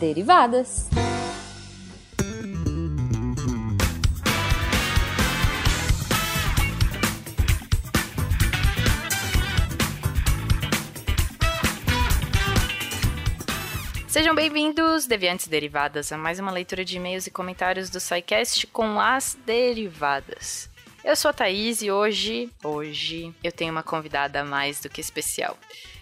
Derivadas. Sejam bem-vindos, Deviantes Derivadas, a mais uma leitura de e-mails e comentários do SciCast com as derivadas. Eu sou a Thaís e hoje, hoje, eu tenho uma convidada mais do que especial.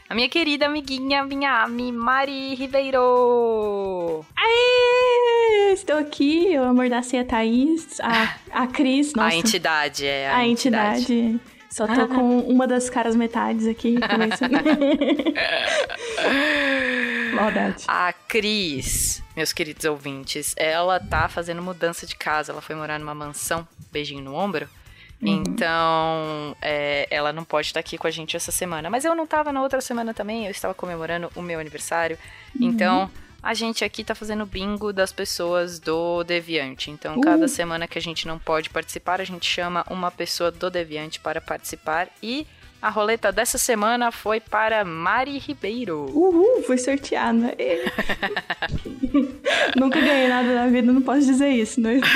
A minha querida amiguinha, minha ami, Mari Ribeiro! Aê! Estou aqui, o amor da ceia Thaís, a, a Cris, nossa. A entidade, é. A, a entidade. entidade. Só tô com uma das caras metades aqui. Maldade. A Cris, meus queridos ouvintes, ela tá fazendo mudança de casa. Ela foi morar numa mansão, beijinho no ombro. Uhum. Então, é, ela não pode estar aqui com a gente essa semana. Mas eu não estava na outra semana também, eu estava comemorando o meu aniversário. Uhum. Então, a gente aqui tá fazendo bingo das pessoas do Deviante. Então, uh. cada semana que a gente não pode participar, a gente chama uma pessoa do Deviante para participar e a roleta dessa semana foi para Mari Ribeiro. Uhul, foi sorteada. Nunca ganhei nada na vida, não posso dizer isso, né?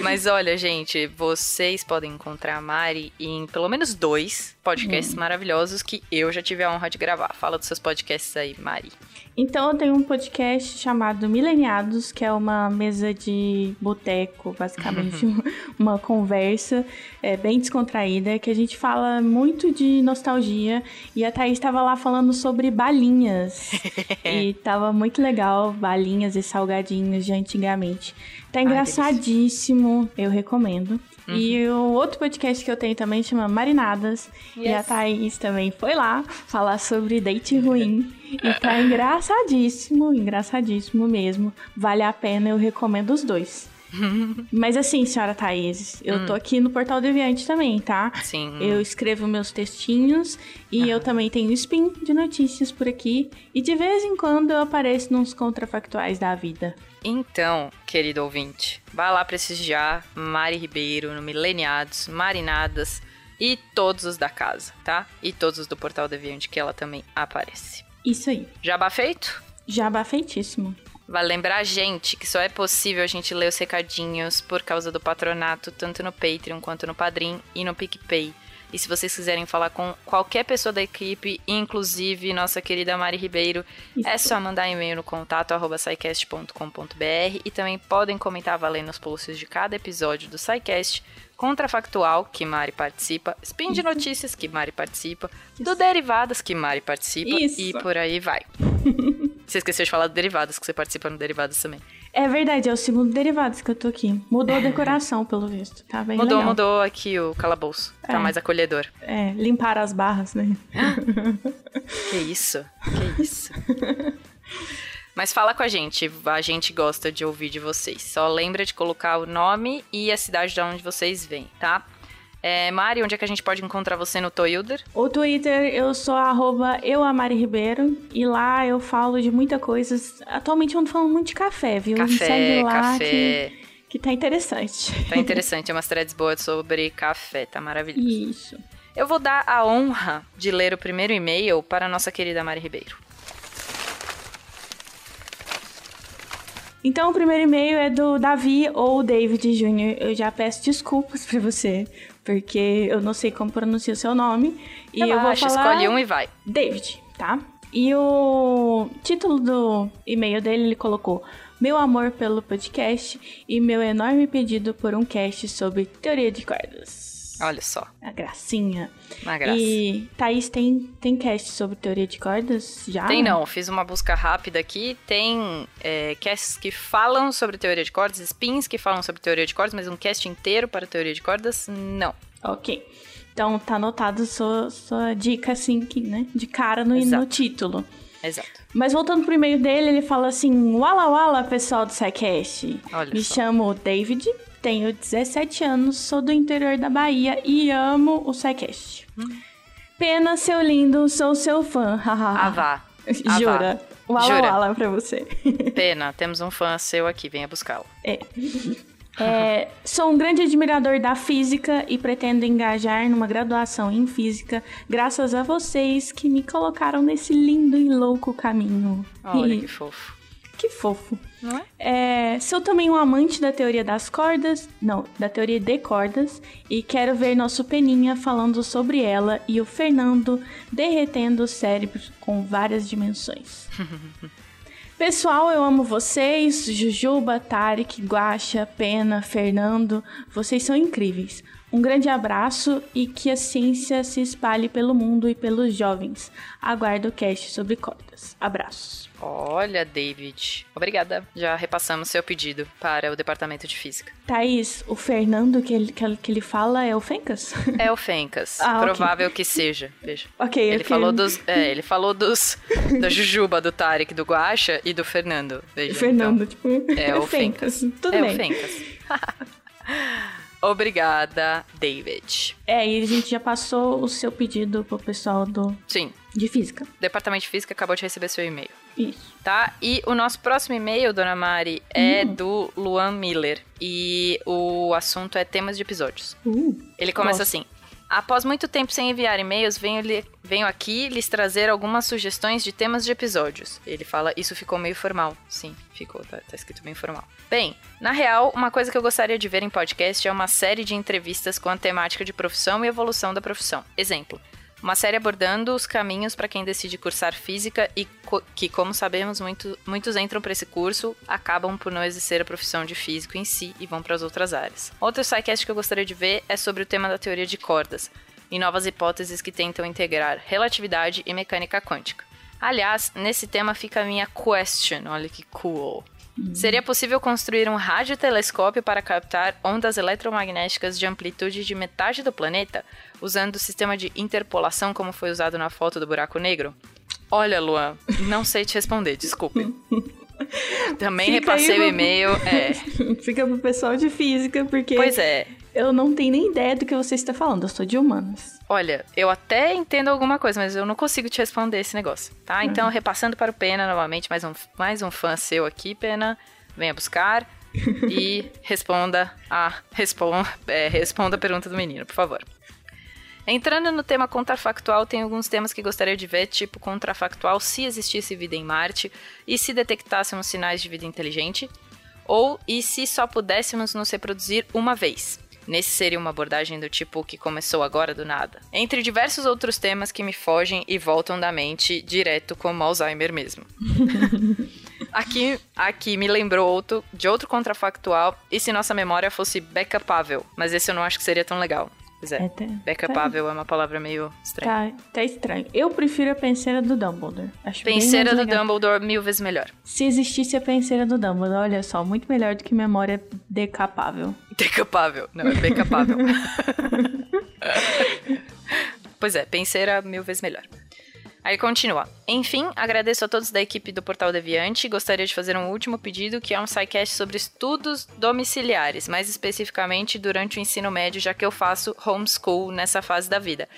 Mas olha, gente, vocês podem encontrar a Mari em pelo menos dois podcasts hum. maravilhosos que eu já tive a honra de gravar. Fala dos seus podcasts aí, Mari. Então eu tenho um podcast chamado Mileniados, que é uma mesa de boteco, basicamente, uma conversa é, bem descontraída, que a gente fala muito de nostalgia. E a Thaís estava lá falando sobre balinhas. e tava muito legal, balinhas e salgadinhos de antigamente. Tá engraçadíssimo, eu recomendo. Uhum. E o outro podcast que eu tenho também chama Marinadas. Yes. E a Thaís também foi lá falar sobre date ruim. e tá engraçadíssimo, engraçadíssimo mesmo. Vale a pena, eu recomendo os dois. Mas assim, senhora Thaís, eu hum. tô aqui no Portal Deviante também, tá? Sim. Eu escrevo meus textinhos e ah. eu também tenho spin de notícias por aqui. E de vez em quando eu apareço nos contrafactuais da vida. Então, querido ouvinte, vá lá prestigiar Mari Ribeiro no Mileniados, Marinadas e todos os da casa, tá? E todos os do Portal Deviante que ela também aparece. Isso aí. Jabá feito? Jabá feitíssimo. Vale lembrar a gente que só é possível a gente ler os recadinhos por causa do patronato, tanto no Patreon quanto no Padrim e no PicPay. E se vocês quiserem falar com qualquer pessoa da equipe, inclusive nossa querida Mari Ribeiro, Isso. é só mandar e-mail no contato arroba e também podem comentar valendo os posts de cada episódio do SciCast, Contrafactual, que Mari participa, Spin de Notícias, que Mari participa, Isso. do Derivadas, que Mari participa, Isso. e por aí vai. você esqueceu de falar do Derivadas, que você participa no Derivadas também. É verdade, é o segundo Derivados que eu tô aqui. Mudou a decoração, pelo visto. Tá bem Mudou, legal. mudou aqui o calabouço. Tá é. Tá mais acolhedor. É, limpar as barras, né? que isso? Que isso? Mas fala com a gente, a gente gosta de ouvir de vocês. Só lembra de colocar o nome e a cidade de onde vocês vêm, tá? É, Mari, onde é que a gente pode encontrar você no Twitter? O Twitter, eu sou arroba Ribeiro e lá eu falo de muita coisa. Atualmente eu ando falando muito de café, viu? Café, Me segue lá café. Que, que tá interessante. Tá interessante, é umas threads boas sobre café, tá maravilhoso. Isso. Eu vou dar a honra de ler o primeiro e-mail para a nossa querida Mari Ribeiro. Então, o primeiro e-mail é do Davi ou David Jr. Eu já peço desculpas para você, porque eu não sei como pronuncia o seu nome. E Relaxa, eu vou falar... escolhe um e vai. David, tá? E o título do e-mail dele, ele colocou meu amor pelo podcast e meu enorme pedido por um cast sobre teoria de cordas. Olha só. A gracinha. Uma graça. E Thaís tem, tem cast sobre teoria de cordas já? Tem não, fiz uma busca rápida aqui. Tem é, casts que falam sobre teoria de cordas, spins que falam sobre teoria de cordas, mas um cast inteiro para teoria de cordas, não. Ok. Então tá anotado sua, sua dica, assim, que, né? De cara no, no título. Exato. Mas voltando pro e-mail dele, ele fala assim: Wala Wala, pessoal do SciCast. Olha Me só. chamo David, tenho 17 anos, sou do interior da Bahia e amo o SciCast. Hum. Pena, seu lindo, sou seu fã. ah, vá. Jura. Wala Jura. wala pra você. Pena, temos um fã seu aqui, venha buscá-lo. É. É, sou um grande admirador da física e pretendo engajar numa graduação em física, graças a vocês que me colocaram nesse lindo e louco caminho. Olha E- que fofo. que fofo. Não é? É, sou também um amante da teoria das cordas, não, da teoria de cordas, e quero ver nosso Peninha falando sobre ela e o Fernando derretendo o cérebro com várias dimensões. Pessoal, eu amo vocês, Jujuba, Tarek, Guaxa, Pena, Fernando, vocês são incríveis. Um grande abraço e que a ciência se espalhe pelo mundo e pelos jovens. Aguardo o cast sobre cordas. Abraços. Olha, David. Obrigada. Já repassamos seu pedido para o departamento de física. Thaís, o Fernando que ele, que ele- fala é o Fencas? É o Fencas. Ah. Provável que seja. Veja. ok, Ele ok. falou dos. É, ele falou dos. da Jujuba, do Tarek, do Guaxa e do Fernando. Veja, Fernando, tipo, É o Fencas. Tudo é bem. o Fencas. Obrigada, David. É, e a gente já passou o seu pedido pro pessoal do, Sim, de física. o Departamento de Física acabou de receber seu e-mail. Isso. Tá? E o nosso próximo e-mail, dona Mari, é do Luan Miller. E o assunto é temas de episódios. Uh, Ele começa Gosto. assim. Após muito tempo sem enviar e-mails, venho, li- venho aqui lhes trazer algumas sugestões de temas de episódios. Ele fala, isso ficou meio formal. Sim, ficou, tá, tá escrito bem formal. Bem, na real, uma coisa que eu gostaria de ver em podcast é uma série de entrevistas com a temática de profissão e evolução da profissão. Exemplo, uma série abordando os caminhos para quem decide cursar física e co- que, como sabemos, muito- muitos entram para esse curso, acabam por não exercer a profissão de físico em si e vão para as outras áreas. Outro sidecast que eu gostaria de ver é sobre o tema da teoria de cordas e novas hipóteses que tentam integrar relatividade e mecânica quântica. Aliás, nesse tema fica a minha question, olha que cool. Seria possível construir um radiotelescópio para captar ondas eletromagnéticas de amplitude de metade do planeta, usando o sistema de interpolação como foi usado na foto do buraco negro? Olha, Luan, não sei te responder, desculpe. Também Fica repassei o e-mail. É, Fica pro pessoal de física, porque pois é. eu não tenho nem ideia do que você está falando. Eu sou de humanas. Olha, eu até entendo alguma coisa, mas eu não consigo te responder esse negócio, tá? Então, repassando para o Pena novamente, mais um, mais um fã seu aqui, Pena. Venha buscar e responda a, respon, é, responda a pergunta do menino, por favor. Entrando no tema contrafactual, tem alguns temas que gostaria de ver, tipo contrafactual se existisse vida em Marte e se detectássemos sinais de vida inteligente, ou e se só pudéssemos nos reproduzir uma vez. Nesse seria uma abordagem do tipo que começou agora do nada. Entre diversos outros temas que me fogem e voltam da mente direto como Alzheimer mesmo. Aqui, aqui me lembrou outro, de outro contrafactual, e se nossa memória fosse backupável, mas esse eu não acho que seria tão legal. Pois é, É, tá, backupável é uma palavra meio estranha. tá, tá estranho. Eu prefiro a penseira do Dumbledore. Acho Penseira do. Dumbledore mil vezes melhor. Se existisse a penseira do Dumbledore, olha só, muito melhor do que memória decapável. Decapável. Não, é backupável. pois é, penseira mil vezes melhor. Aí continua. Enfim, agradeço a todos da equipe do Portal Deviante gostaria de fazer um último pedido, que é um sidecast sobre estudos domiciliares, mais especificamente durante o ensino médio, já que eu faço homeschool nessa fase da vida.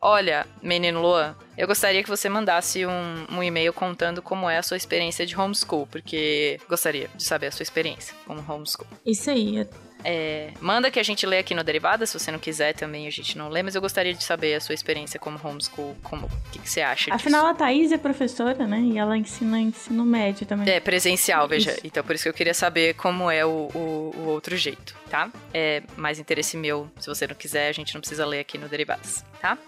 Olha, menino Luan, eu gostaria que você mandasse um, um e-mail contando como é a sua experiência de homeschool, porque gostaria de saber a sua experiência como homeschool. Isso aí. É, manda que a gente lê aqui no Derivada, se você não quiser também a gente não lê, mas eu gostaria de saber a sua experiência como homeschool, como o que, que você acha Afinal, a Thaís é professora, né? E ela ensina ensino médio também. disso. É presencial, veja. Isso. Então por isso que eu queria saber como é o, o, o outro jeito, tá? É mais interesse meu. Se você não quiser, a gente não precisa ler aqui no Derivadas, tá?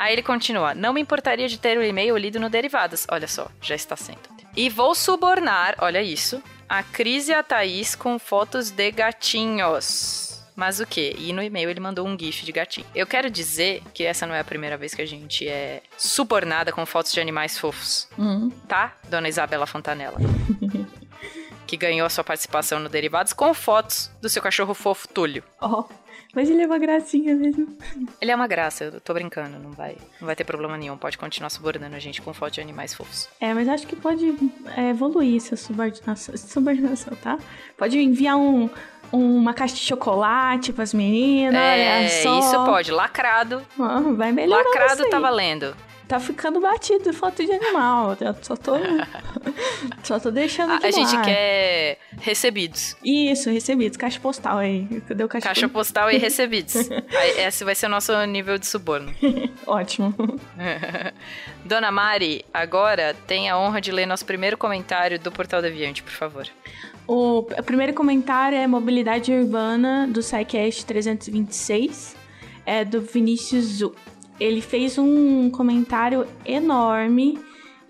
Aí ele continua. Não me importaria de ter o e-mail lido no Derivadas. Olha só, já está sendo. E vou subornar, olha isso, a Cris e a Thaís com fotos de gatinhos. Mas o quê? E no e-mail ele mandou um gif de gatinho. Eu quero dizer que essa não é a primeira vez que a gente é subornada com fotos de animais fofos, Hum. tá? Dona Isabela Fontanella. que ganhou a sua participação no Derivados com fotos do seu cachorro fofo Túlio. Ó, mas ele é uma gracinha mesmo. Ele é uma graça, eu tô brincando, não vai, não vai ter problema nenhum. Pode continuar subornando a gente com fotos de animais fofos. É, mas acho que pode é, evoluir essa subordinação, subordinação, tá? Pode enviar um, uma caixa de chocolate pras meninas, é, isso pode. Lacrado. Ah, vai melhorar Lacrado tá valendo. Tá ficando batido foto de animal. Eu só tô. só tô deixando A, de a gente lado. quer recebidos. Isso, recebidos. Caixa postal aí. Cadê o caixa, caixa postal e recebidos. Esse vai ser o nosso nível de suborno. Ótimo. Dona Mari, agora tem a honra de ler nosso primeiro comentário do Portal Deviante, por favor. O primeiro comentário é Mobilidade Urbana do SciCast 326, é do Vinícius Zu. Ele fez um comentário enorme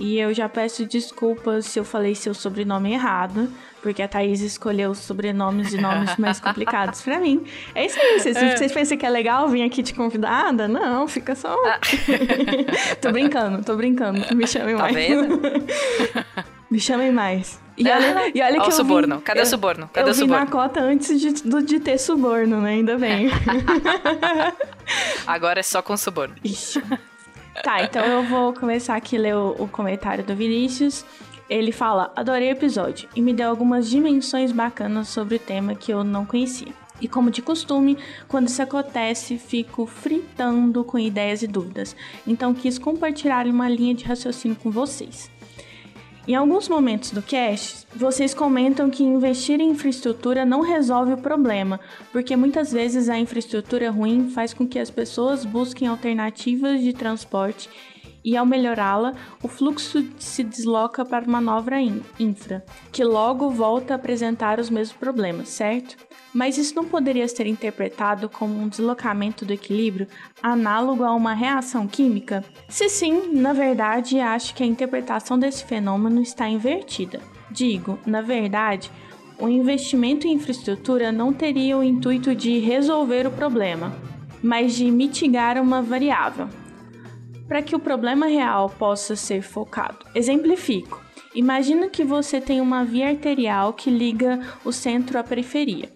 e eu já peço desculpas se eu falei seu sobrenome errado, porque a Thaís escolheu sobrenomes e nomes mais complicados para mim. É isso aí. Vocês, é. vocês pensam que é legal vir aqui te convidada? Não, fica só. Ah. tô brincando, tô brincando. Me chamem tá mais. Vendo? Me chamem mais. E olha, e olha que o eu suborno. Vim, Cadê eu, o suborno? Cadê eu o suborno? Eu na cota antes de, de ter suborno, né? Ainda bem. Agora é só com suborno. Ixi. Tá, então eu vou começar aqui a ler o, o comentário do Vinícius. Ele fala: Adorei o episódio e me deu algumas dimensões bacanas sobre o tema que eu não conhecia. E como de costume, quando isso acontece, fico fritando com ideias e dúvidas. Então quis compartilhar uma linha de raciocínio com vocês. Em alguns momentos do cast, vocês comentam que investir em infraestrutura não resolve o problema, porque muitas vezes a infraestrutura ruim faz com que as pessoas busquem alternativas de transporte e ao melhorá-la, o fluxo se desloca para uma nova infra, que logo volta a apresentar os mesmos problemas, certo? Mas isso não poderia ser interpretado como um deslocamento do equilíbrio análogo a uma reação química? Se sim, na verdade, acho que a interpretação desse fenômeno está invertida. Digo, na verdade, o investimento em infraestrutura não teria o intuito de resolver o problema, mas de mitigar uma variável. Para que o problema real possa ser focado. Exemplifico. Imagina que você tem uma via arterial que liga o centro à periferia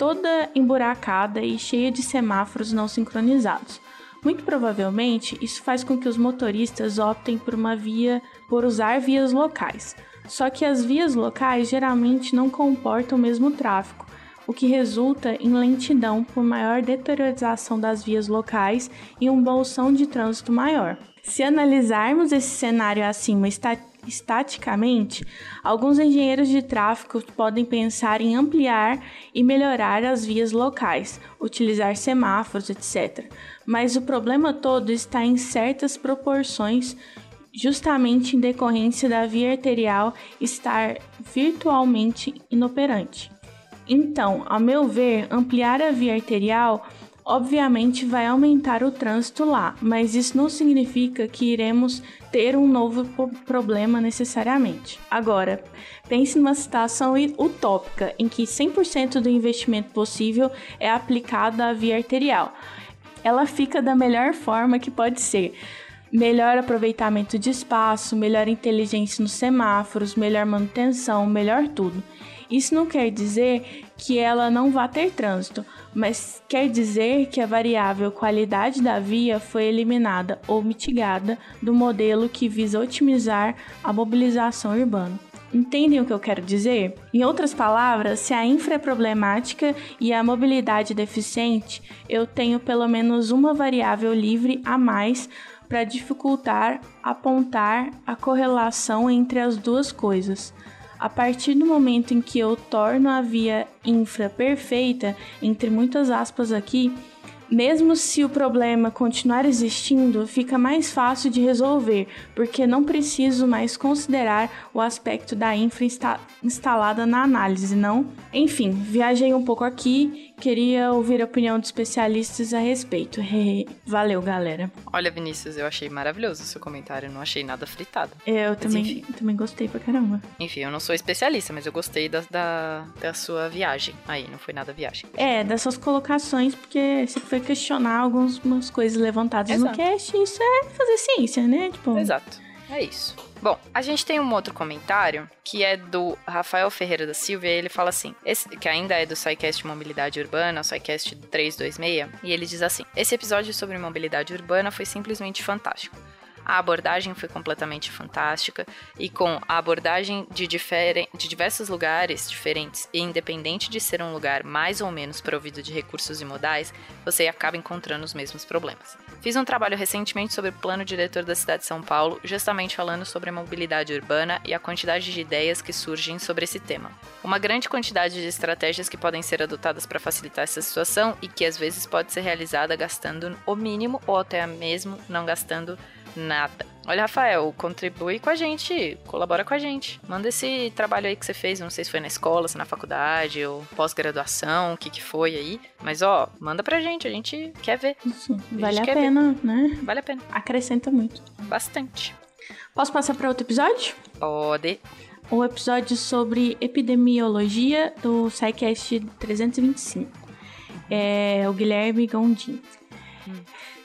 toda emburacada e cheia de semáforos não sincronizados. Muito provavelmente, isso faz com que os motoristas optem por uma via, por usar vias locais. Só que as vias locais geralmente não comportam o mesmo tráfego, o que resulta em lentidão por maior deteriorização das vias locais e um bolsão de trânsito maior. Se analisarmos esse cenário acima estaticamente, alguns engenheiros de tráfego podem pensar em ampliar e melhorar as vias locais, utilizar semáforos, etc. Mas o problema todo está em certas proporções, justamente em decorrência da via arterial estar virtualmente inoperante. Então, a meu ver, ampliar a via arterial obviamente vai aumentar o trânsito lá, mas isso não significa que iremos ter um novo problema necessariamente. Agora, pense numa situação utópica em que 100% do investimento possível é aplicado à via arterial. Ela fica da melhor forma que pode ser. Melhor aproveitamento de espaço, melhor inteligência nos semáforos, melhor manutenção, melhor tudo. Isso não quer dizer que ela não vá ter trânsito, mas quer dizer que a variável qualidade da via foi eliminada ou mitigada do modelo que visa otimizar a mobilização urbana. Entendem o que eu quero dizer? Em outras palavras, se a infra é problemática e a mobilidade deficiente, eu tenho pelo menos uma variável livre a mais para dificultar apontar a correlação entre as duas coisas. A partir do momento em que eu torno a via infra perfeita, entre muitas aspas aqui, mesmo se o problema continuar existindo, fica mais fácil de resolver, porque não preciso mais considerar o aspecto da infra insta instalada na análise, não? Enfim, viajei um pouco aqui, queria ouvir a opinião de especialistas a respeito. Valeu, galera. Olha, Vinícius, eu achei maravilhoso o seu comentário, não achei nada fritado. Eu também, também gostei pra caramba. Enfim, eu não sou especialista, mas eu gostei da, da, da sua viagem aí, não foi nada viagem. É, das suas colocações, porque você foi questionar algumas coisas levantadas Exato. no cast, isso é fazer ciência, né? Tipo... Exato. É isso. Bom, a gente tem um outro comentário que é do Rafael Ferreira da Silva e ele fala assim, esse, que ainda é do SciCast Mobilidade Urbana, o SciCast 326, e ele diz assim: Esse episódio sobre mobilidade urbana foi simplesmente fantástico. A abordagem foi completamente fantástica e com a abordagem de, de diversos lugares diferentes e independente de ser um lugar mais ou menos provido de recursos e modais, você acaba encontrando os mesmos problemas. Fiz um trabalho recentemente sobre o plano diretor da cidade de São Paulo, justamente falando sobre a mobilidade urbana e a quantidade de ideias que surgem sobre esse tema. Uma grande quantidade de estratégias que podem ser adotadas para facilitar essa situação e que às vezes pode ser realizada gastando o mínimo ou até mesmo não gastando nada. Olha, Rafael, contribui com a gente, colabora com a gente. Manda esse trabalho aí que você fez, não sei se foi na escola, se na faculdade ou pós-graduação, o que que foi aí. Mas ó, manda pra gente, a gente quer ver. Isso, vale a, a pena, ver. né? Vale a pena. Acrescenta muito. Bastante. Posso passar para outro episódio? Pode. O episódio sobre epidemiologia do SciCast 325. É o Guilherme Gondim. Hum.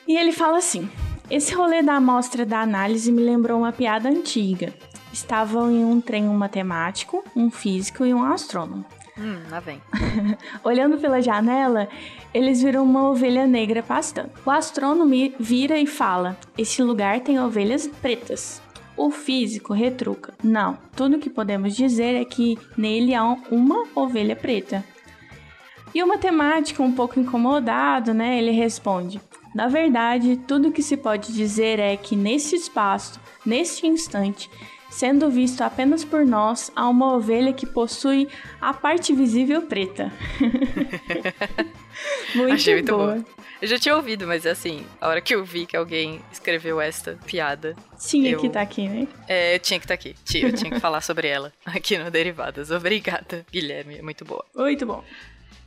E ele fala assim: esse rolê da amostra da análise me lembrou uma piada antiga. Estavam em um trem um matemático, um físico e um astrônomo. Hum, lá vem. Olhando pela janela, eles viram uma ovelha negra pastando. O astrônomo vira e fala: Esse lugar tem ovelhas pretas. O físico retruca: Não, tudo que podemos dizer é que nele há uma ovelha preta. E o matemático, um pouco incomodado, né, ele responde: na verdade, tudo que se pode dizer é que neste espaço, neste instante, sendo visto apenas por nós, há uma ovelha que possui a parte visível preta. muito Achei muito boa. boa. Eu já tinha ouvido, mas assim, a hora que eu vi que alguém escreveu esta piada. Tinha eu... que estar tá aqui, né? É, eu tinha que estar tá aqui. Eu tinha que falar sobre ela aqui no Derivadas. Obrigada, Guilherme. É muito boa. Muito bom.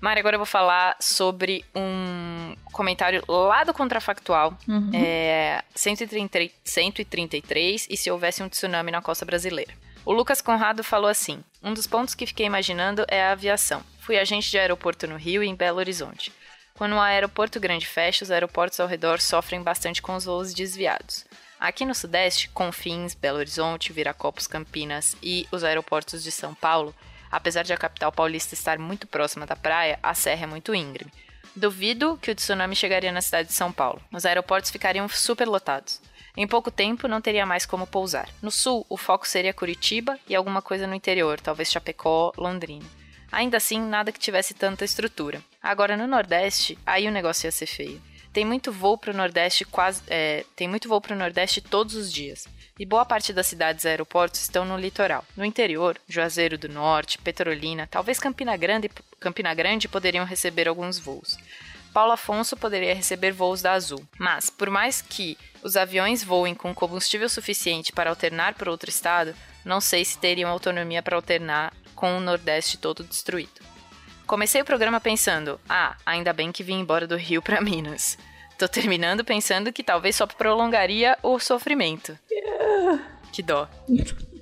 Mari, agora eu vou falar sobre um comentário lá do Contrafactual, uhum. é, 130, 133, e se houvesse um tsunami na costa brasileira. O Lucas Conrado falou assim: Um dos pontos que fiquei imaginando é a aviação. Fui agente de aeroporto no Rio e em Belo Horizonte. Quando o aeroporto grande fecha, os aeroportos ao redor sofrem bastante com os voos desviados. Aqui no Sudeste, Confins, Belo Horizonte, Viracopos, Campinas e os aeroportos de São Paulo, Apesar de a capital paulista estar muito próxima da praia, a serra é muito íngreme. Duvido que o tsunami chegaria na cidade de São Paulo. Os aeroportos ficariam superlotados. Em pouco tempo, não teria mais como pousar. No sul, o foco seria Curitiba e alguma coisa no interior, talvez Chapecó, Londrina. Ainda assim, nada que tivesse tanta estrutura. Agora, no Nordeste, aí o negócio ia ser feio. Tem muito voo para o Nordeste quase, é, tem muito voo para o Nordeste todos os dias e boa parte das cidades e aeroportos estão no litoral. No interior, Juazeiro do Norte, Petrolina, talvez Campina Grande, Campina Grande poderiam receber alguns voos. Paulo Afonso poderia receber voos da Azul. Mas, por mais que os aviões voem com combustível suficiente para alternar para outro estado, não sei se teriam autonomia para alternar com o Nordeste todo destruído. Comecei o programa pensando: ah, ainda bem que vim embora do Rio para Minas. Tô terminando pensando que talvez só prolongaria o sofrimento. Que dó.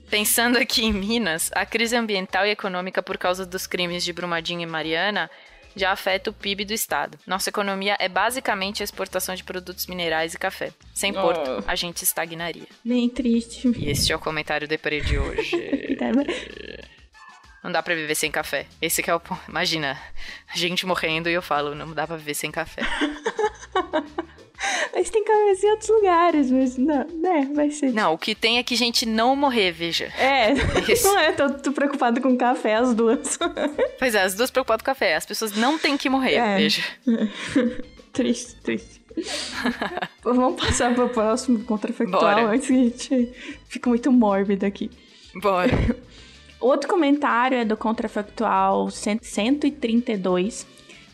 Pensando aqui em Minas, a crise ambiental e econômica por causa dos crimes de Brumadinho e Mariana já afeta o PIB do estado. Nossa economia é basicamente a exportação de produtos minerais e café. Sem porto, a gente estagnaria. Bem triste. E este é o comentário deprê de hoje. Não dá pra viver sem café. Esse que é o ponto. Imagina, gente morrendo e eu falo, não dá pra viver sem café. Mas tem cabeça em outros lugares, mas não, né, vai ser. Não, o que tem é que gente não morrer, veja. É, Isso. não é, tô, tô preocupado com café, as duas. Pois é, as duas preocupadas com café. As pessoas não têm que morrer, é. veja. triste, triste. Vamos passar pro próximo contrafactual Bora. antes que a gente fique muito mórbido aqui. Bora. Outro comentário é do contrafactual 132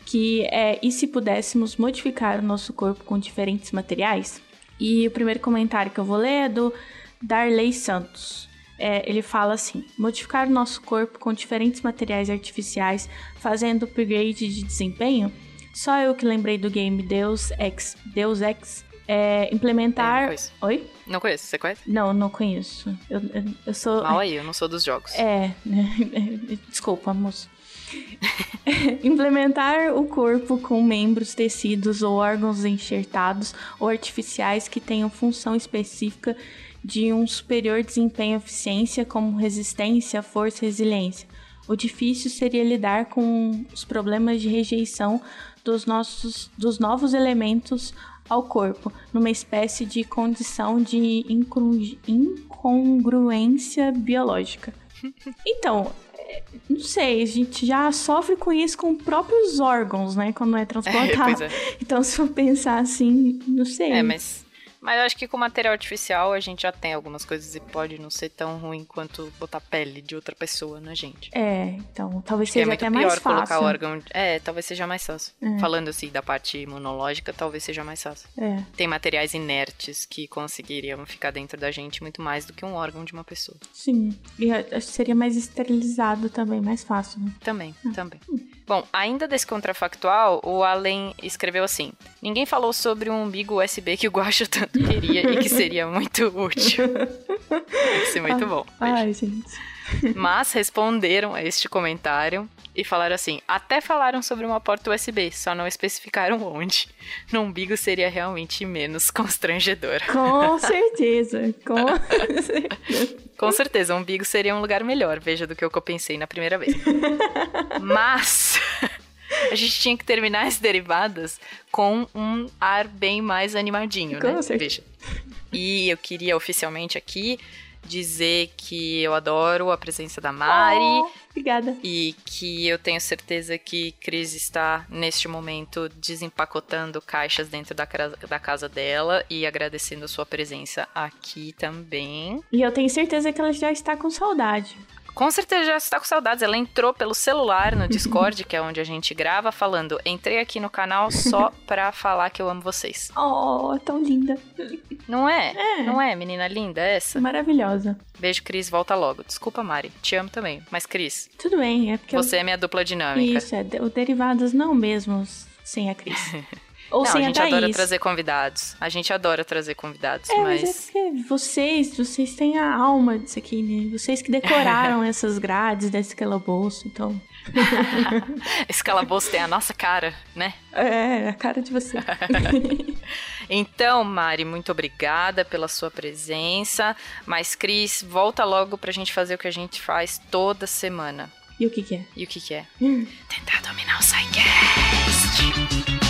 que é e se pudéssemos modificar o nosso corpo com diferentes materiais? E o primeiro comentário que eu vou ler é do Darley Santos. É, ele fala assim: modificar o nosso corpo com diferentes materiais artificiais, fazendo upgrade de desempenho? Só eu que lembrei do game Deus Ex. Deus Ex. É, implementar. É, não Oi? Não conheço, você conhece? Não, não conheço. Eu, eu, eu sou. Mal aí, eu não sou dos jogos. É, desculpa, moço. Implementar o corpo com membros, tecidos ou órgãos enxertados ou artificiais que tenham função específica de um superior desempenho e eficiência, como resistência, força e resiliência. o difícil seria lidar com os problemas de rejeição dos nossos dos novos elementos ao corpo, numa espécie de condição de incongruência biológica. Então, é, não sei, a gente já sofre com isso com próprios órgãos, né? Quando é transplantado. É, é. Então, se for pensar assim, não sei. É, mas mas eu acho que com material artificial a gente já tem algumas coisas e pode não ser tão ruim quanto botar pele de outra pessoa na gente. É, então talvez acho seja é até mais fácil. colocar órgão. É, talvez seja mais fácil. É. Falando assim da parte imunológica, talvez seja mais fácil. É. Tem materiais inertes que conseguiriam ficar dentro da gente muito mais do que um órgão de uma pessoa. Sim. E acho que seria mais esterilizado também, mais fácil. Né? Também, ah. também. Hum. Bom, ainda desse contrafactual, o Allen escreveu assim: Ninguém falou sobre um umbigo USB que o Guacho tanto queria e que seria muito útil. Deve ser muito bom. Ai, gente. Mas responderam a este comentário e falaram assim: até falaram sobre uma porta USB, só não especificaram onde. No umbigo seria realmente menos constrangedor. Com certeza, com certeza. Com certeza, o umbigo seria um lugar melhor, veja do que eu pensei na primeira vez. Mas a gente tinha que terminar as derivadas com um ar bem mais animadinho, com né? Certeza. Veja. E eu queria oficialmente aqui dizer que eu adoro a presença da Mari. Oh, obrigada. E que eu tenho certeza que Cris está, neste momento, desempacotando caixas dentro da, da casa dela e agradecendo a sua presença aqui também. E eu tenho certeza que ela já está com saudade. Com certeza já está com saudades. Ela entrou pelo celular no Discord, que é onde a gente grava, falando: entrei aqui no canal só pra falar que eu amo vocês. Oh, tão linda. Não é? é? Não é, menina linda essa? Maravilhosa. Beijo, Cris. Volta logo. Desculpa, Mari. Te amo também. Mas, Cris. Tudo bem, é porque. Você eu... é minha dupla dinâmica. Isso, é. O Derivados não mesmo sem a Cris. Ou Não, sem a gente a adora trazer convidados. A gente adora trazer convidados, é, mas... mas é porque vocês, vocês têm a alma disso aqui, né? Vocês que decoraram essas grades desse calabouço, então... Esse calabouço tem a nossa cara, né? É, a cara de você. então, Mari, muito obrigada pela sua presença. Mas, Cris, volta logo pra gente fazer o que a gente faz toda semana. E o que, que é? E o que, que é? Hum. Tentar dominar o Psycast.